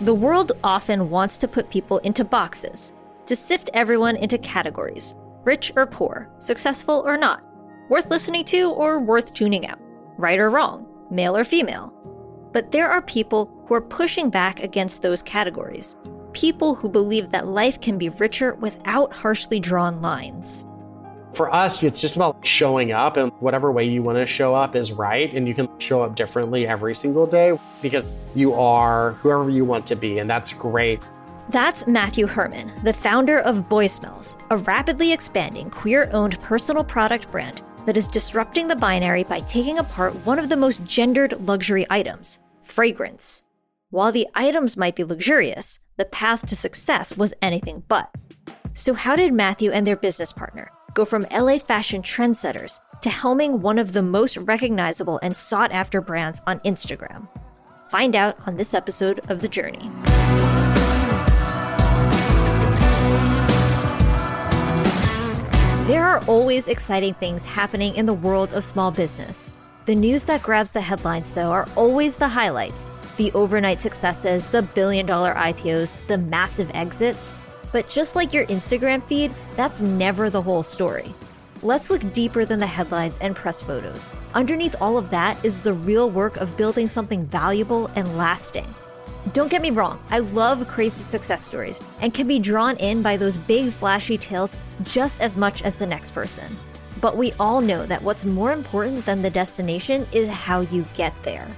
The world often wants to put people into boxes, to sift everyone into categories rich or poor, successful or not, worth listening to or worth tuning out, right or wrong, male or female. But there are people who are pushing back against those categories, people who believe that life can be richer without harshly drawn lines. For us, it's just about showing up, and whatever way you want to show up is right. And you can show up differently every single day because you are whoever you want to be, and that's great. That's Matthew Herman, the founder of Boy Smells, a rapidly expanding queer owned personal product brand that is disrupting the binary by taking apart one of the most gendered luxury items fragrance. While the items might be luxurious, the path to success was anything but. So, how did Matthew and their business partner go from LA fashion trendsetters to helming one of the most recognizable and sought after brands on Instagram? Find out on this episode of The Journey. There are always exciting things happening in the world of small business. The news that grabs the headlines, though, are always the highlights the overnight successes, the billion dollar IPOs, the massive exits. But just like your Instagram feed, that's never the whole story. Let's look deeper than the headlines and press photos. Underneath all of that is the real work of building something valuable and lasting. Don't get me wrong, I love crazy success stories and can be drawn in by those big flashy tales just as much as the next person. But we all know that what's more important than the destination is how you get there.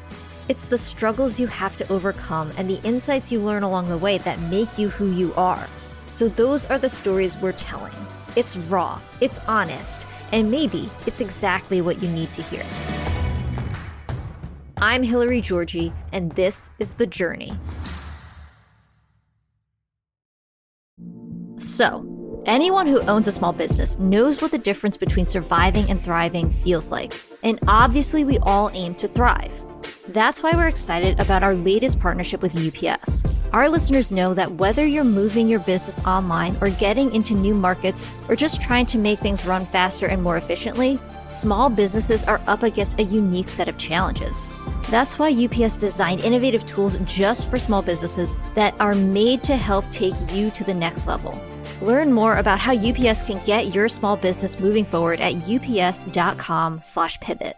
It's the struggles you have to overcome and the insights you learn along the way that make you who you are. So, those are the stories we're telling. It's raw, it's honest, and maybe it's exactly what you need to hear. I'm Hilary Georgie, and this is The Journey. So, anyone who owns a small business knows what the difference between surviving and thriving feels like. And obviously, we all aim to thrive. That's why we're excited about our latest partnership with UPS. Our listeners know that whether you're moving your business online or getting into new markets or just trying to make things run faster and more efficiently, small businesses are up against a unique set of challenges. That's why UPS designed innovative tools just for small businesses that are made to help take you to the next level. Learn more about how UPS can get your small business moving forward at ups.com/pivot.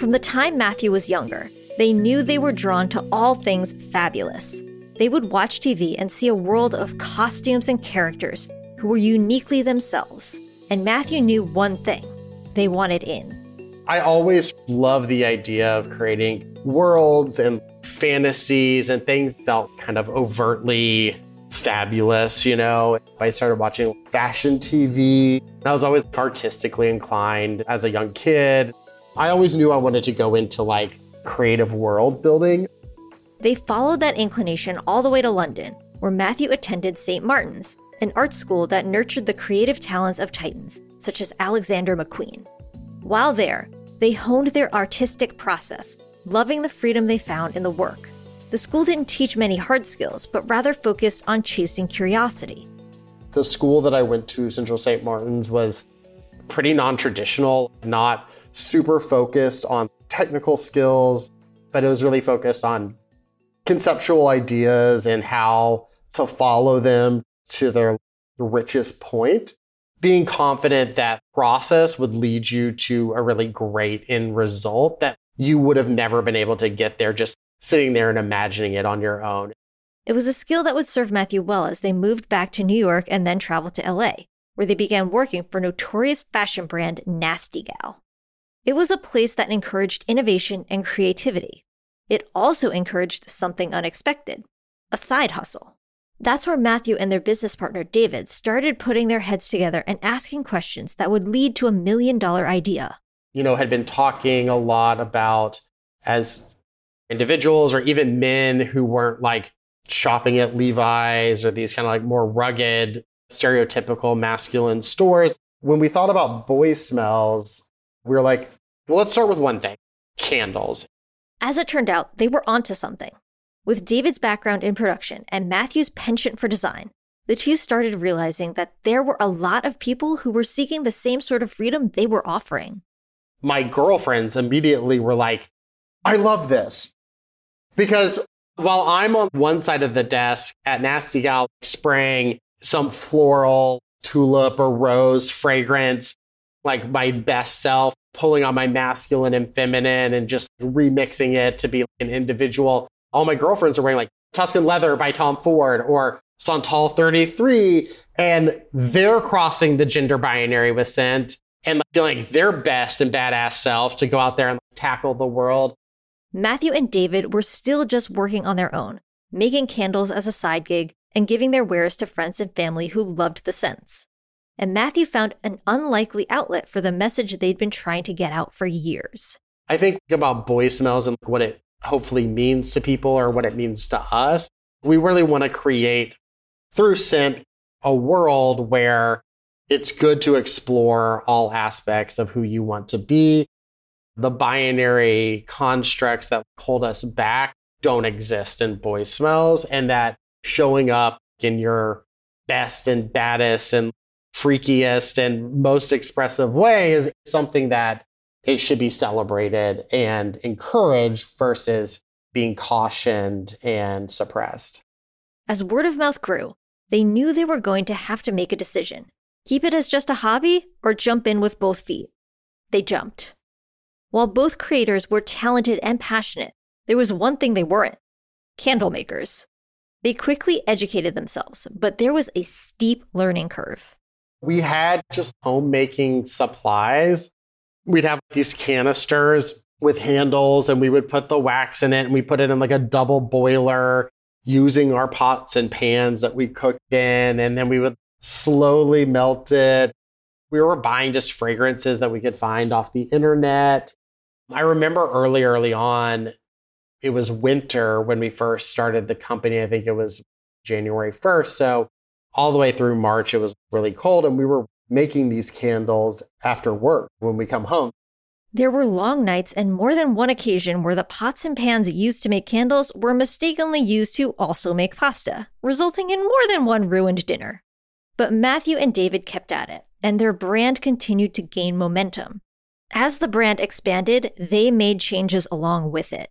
From the time Matthew was younger, they knew they were drawn to all things fabulous. They would watch TV and see a world of costumes and characters who were uniquely themselves. And Matthew knew one thing they wanted in. I always love the idea of creating worlds and fantasies and things that felt kind of overtly fabulous, you know. I started watching fashion TV. I was always artistically inclined as a young kid. I always knew I wanted to go into like creative world building. They followed that inclination all the way to London, where Matthew attended St. Martin's, an art school that nurtured the creative talents of titans, such as Alexander McQueen. While there, they honed their artistic process, loving the freedom they found in the work. The school didn't teach many hard skills, but rather focused on chasing curiosity. The school that I went to, Central St. Martin's, was pretty non traditional, not super focused on technical skills, but it was really focused on conceptual ideas and how to follow them to their richest point. Being confident that process would lead you to a really great end result that you would have never been able to get there just sitting there and imagining it on your own. It was a skill that would serve Matthew well as they moved back to New York and then traveled to LA, where they began working for notorious fashion brand Nasty Gal. It was a place that encouraged innovation and creativity. It also encouraged something unexpected a side hustle. That's where Matthew and their business partner David started putting their heads together and asking questions that would lead to a million dollar idea. You know, had been talking a lot about as individuals or even men who weren't like shopping at Levi's or these kind of like more rugged, stereotypical masculine stores. When we thought about boy smells, we were like, well, let's start with one thing candles. As it turned out, they were onto something. With David's background in production and Matthew's penchant for design, the two started realizing that there were a lot of people who were seeking the same sort of freedom they were offering. My girlfriends immediately were like, I love this. Because while I'm on one side of the desk at Nasty Gal spraying some floral, tulip, or rose fragrance, like my best self, pulling on my masculine and feminine and just remixing it to be an individual. All my girlfriends are wearing like Tuscan Leather by Tom Ford or Santal 33, and they're crossing the gender binary with scent and feeling like their best and badass self to go out there and tackle the world. Matthew and David were still just working on their own, making candles as a side gig and giving their wares to friends and family who loved the scents. And Matthew found an unlikely outlet for the message they'd been trying to get out for years. I think about boy smells and what it hopefully means to people or what it means to us. We really want to create through scent a world where it's good to explore all aspects of who you want to be the binary constructs that hold us back don't exist in boy smells and that showing up in your best and baddest and freakiest and most expressive way is something that it should be celebrated and encouraged versus being cautioned and suppressed. As word of mouth grew, they knew they were going to have to make a decision keep it as just a hobby or jump in with both feet. They jumped. While both creators were talented and passionate, there was one thing they weren't candle makers. They quickly educated themselves, but there was a steep learning curve. We had just homemaking supplies. We'd have these canisters with handles, and we would put the wax in it, and we put it in like a double boiler using our pots and pans that we cooked in, and then we would slowly melt it. We were buying just fragrances that we could find off the internet. I remember early, early on, it was winter when we first started the company. I think it was January 1st. So all the way through March, it was really cold. And we were making these candles after work when we come home. There were long nights and more than one occasion where the pots and pans used to make candles were mistakenly used to also make pasta, resulting in more than one ruined dinner. But Matthew and David kept at it, and their brand continued to gain momentum. As the brand expanded, they made changes along with it.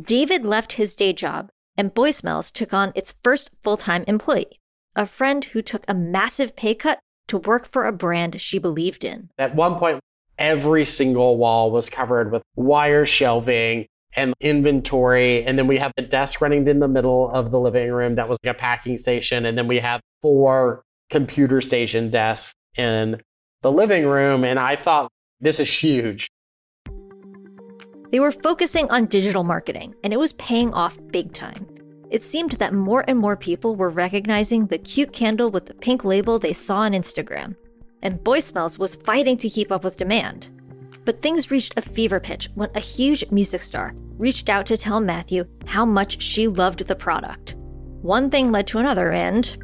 David left his day job, and Boy Smells took on its first full time employee, a friend who took a massive pay cut to work for a brand she believed in. At one point, every single wall was covered with wire shelving and inventory. And then we have a desk running in the middle of the living room that was like a packing station. And then we have four computer station desks in the living room. And I thought this is huge. They were focusing on digital marketing, and it was paying off big time. It seemed that more and more people were recognizing the cute candle with the pink label they saw on Instagram, and Boy Smells was fighting to keep up with demand. But things reached a fever pitch when a huge music star reached out to tell Matthew how much she loved the product. One thing led to another, and.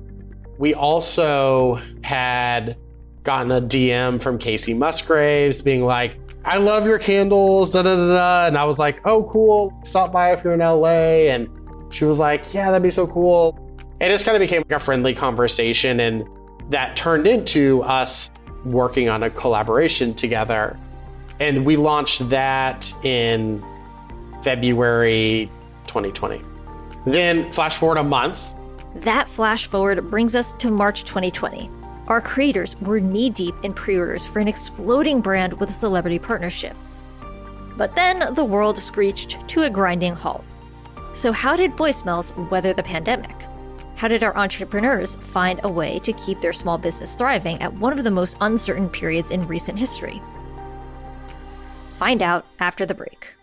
We also had gotten a DM from Kacey Musgraves being like, I love your candles, da da da da. And I was like, oh, cool. Stop by if you're in LA. And she was like, yeah, that'd be so cool. And It just kind of became like a friendly conversation. And that turned into us working on a collaboration together. And we launched that in February 2020. Then, flash forward a month. That flash forward brings us to March 2020. Our creators were knee deep in pre orders for an exploding brand with a celebrity partnership. But then the world screeched to a grinding halt. So, how did Smells weather the pandemic? How did our entrepreneurs find a way to keep their small business thriving at one of the most uncertain periods in recent history? Find out after the break.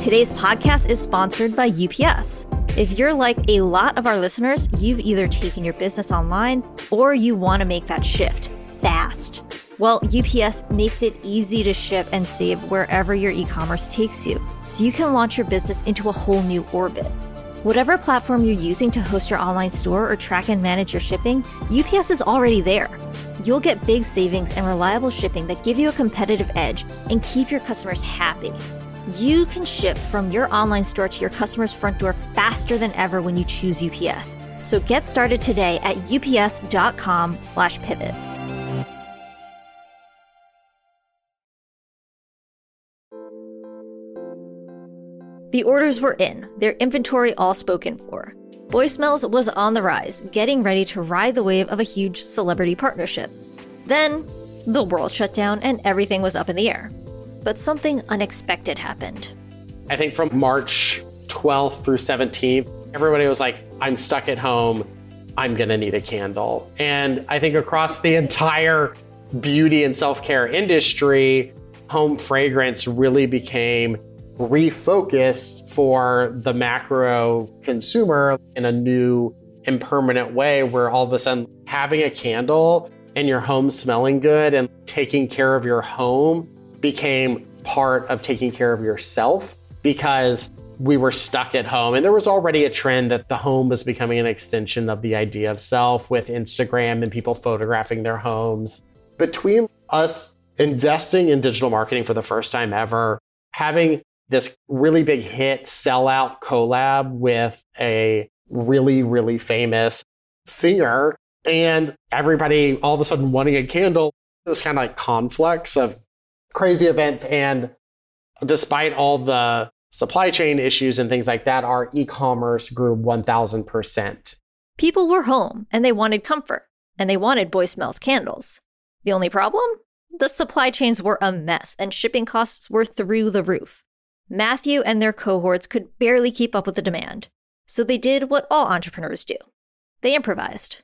Today's podcast is sponsored by UPS. If you're like a lot of our listeners, you've either taken your business online or you want to make that shift fast. Well, UPS makes it easy to ship and save wherever your e commerce takes you, so you can launch your business into a whole new orbit. Whatever platform you're using to host your online store or track and manage your shipping, UPS is already there. You'll get big savings and reliable shipping that give you a competitive edge and keep your customers happy. You can ship from your online store to your customer's front door faster than ever when you choose UPS. So get started today at ups.com/pivot. The orders were in, their inventory all spoken for. Smells was on the rise, getting ready to ride the wave of a huge celebrity partnership. Then, the world shut down and everything was up in the air but something unexpected happened. I think from March 12th through 17th, everybody was like, I'm stuck at home. I'm going to need a candle. And I think across the entire beauty and self care industry, home fragrance really became refocused for the macro consumer in a new and permanent way where all of a sudden having a candle and your home smelling good and taking care of your home became part of taking care of yourself because we were stuck at home. And there was already a trend that the home was becoming an extension of the idea of self with Instagram and people photographing their homes. Between us investing in digital marketing for the first time ever, having this really big hit sellout collab with a really, really famous singer, and everybody all of a sudden wanting a candle, this kind of like conflicts of crazy events. And despite all the supply chain issues and things like that, our e commerce grew 1000%. People were home and they wanted comfort and they wanted Boy Smells candles. The only problem? The supply chains were a mess and shipping costs were through the roof. Matthew and their cohorts could barely keep up with the demand. So they did what all entrepreneurs do they improvised.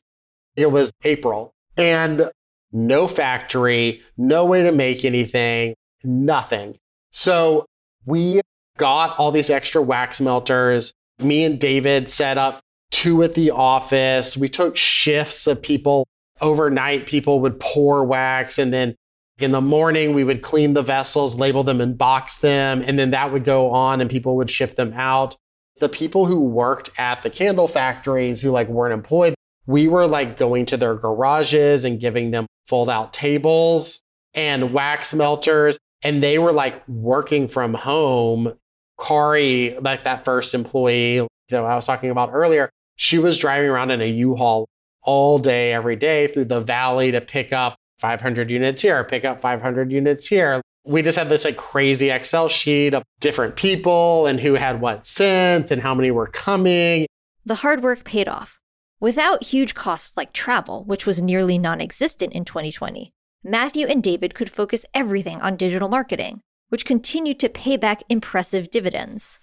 It was April, and no factory, no way to make anything, nothing. So we got all these extra wax melters. Me and David set up two at the office. We took shifts of people overnight. People would pour wax and then in the morning we would clean the vessels, label them and box them. And then that would go on and people would ship them out. The people who worked at the candle factories who like weren't employed, we were like going to their garages and giving them fold out tables and wax melters. And they were like working from home. Kari, like that first employee that I was talking about earlier, she was driving around in a U-Haul all day, every day through the valley to pick up 500 units here, pick up 500 units here. We just had this like crazy Excel sheet of different people and who had what since and how many were coming. The hard work paid off. Without huge costs like travel, which was nearly non existent in 2020, Matthew and David could focus everything on digital marketing, which continued to pay back impressive dividends.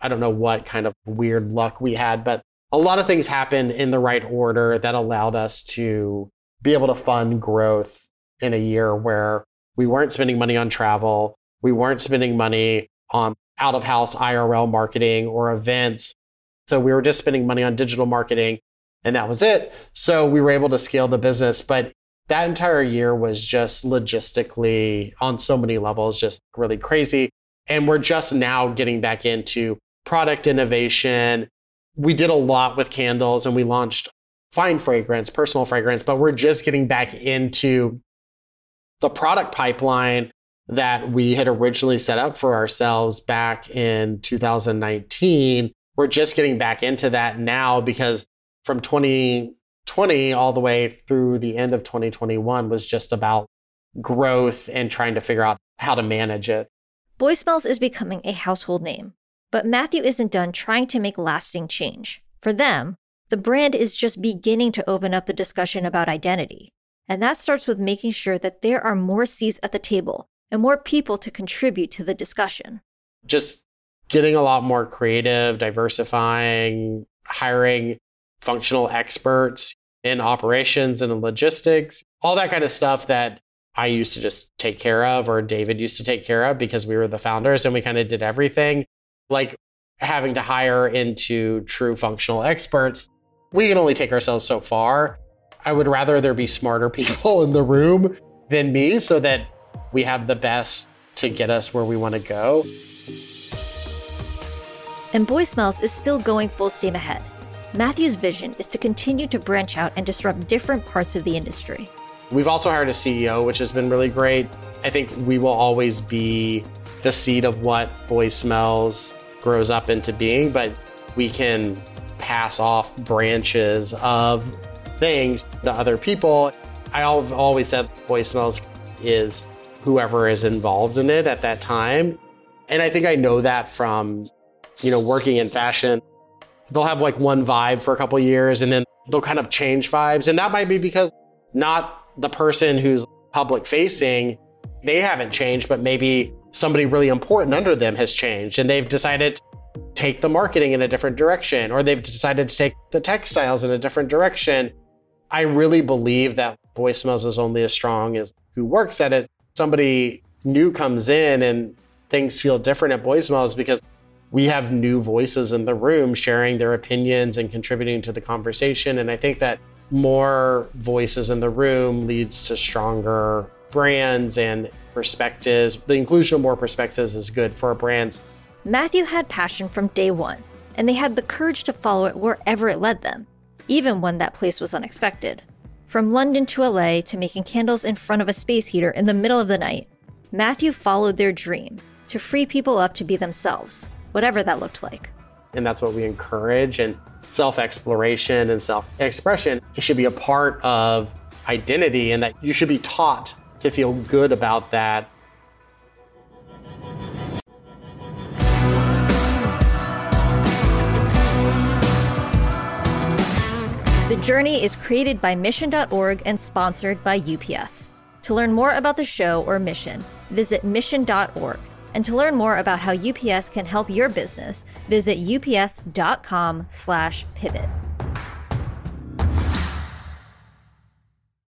I don't know what kind of weird luck we had, but a lot of things happened in the right order that allowed us to be able to fund growth in a year where we weren't spending money on travel, we weren't spending money on out of house IRL marketing or events. So we were just spending money on digital marketing and that was it. So we were able to scale the business. But that entire year was just logistically on so many levels, just really crazy. And we're just now getting back into product innovation. We did a lot with candles and we launched fine fragrance, personal fragrance, but we're just getting back into the product pipeline that we had originally set up for ourselves back in 2019. We're just getting back into that now because from 2020 all the way through the end of 2021 was just about growth and trying to figure out how to manage it. Boy Smells is becoming a household name, but Matthew isn't done trying to make lasting change. For them, the brand is just beginning to open up the discussion about identity. And that starts with making sure that there are more seats at the table and more people to contribute to the discussion. Just getting a lot more creative, diversifying, hiring functional experts in operations and in logistics, all that kind of stuff that I used to just take care of or David used to take care of because we were the founders and we kind of did everything. Like having to hire into true functional experts, we can only take ourselves so far. I would rather there be smarter people in the room than me so that we have the best to get us where we want to go. And Boy Smells is still going full steam ahead. Matthew's vision is to continue to branch out and disrupt different parts of the industry. We've also hired a CEO, which has been really great. I think we will always be the seed of what Boy Smells grows up into being, but we can pass off branches of things to other people. I always said Smells is whoever is involved in it at that time. And I think I know that from, you know, working in fashion. They'll have like one vibe for a couple years and then they'll kind of change vibes. And that might be because not the person who's public facing, they haven't changed, but maybe somebody really important under them has changed and they've decided take the marketing in a different direction or they've decided to take the textiles in a different direction. I really believe that Smells is only as strong as who works at it. Somebody new comes in and things feel different at Smells because we have new voices in the room sharing their opinions and contributing to the conversation. And I think that more voices in the room leads to stronger brands and perspectives. The inclusion of more perspectives is good for brands. Matthew had passion from day one, and they had the courage to follow it wherever it led them, even when that place was unexpected. From London to LA to making candles in front of a space heater in the middle of the night, Matthew followed their dream to free people up to be themselves, whatever that looked like. And that's what we encourage. And self exploration and self expression should be a part of identity, and that you should be taught to feel good about that. Journey is created by Mission.org and sponsored by UPS. To learn more about the show or mission, visit mission.org. And to learn more about how UPS can help your business, visit ups.com/pivot.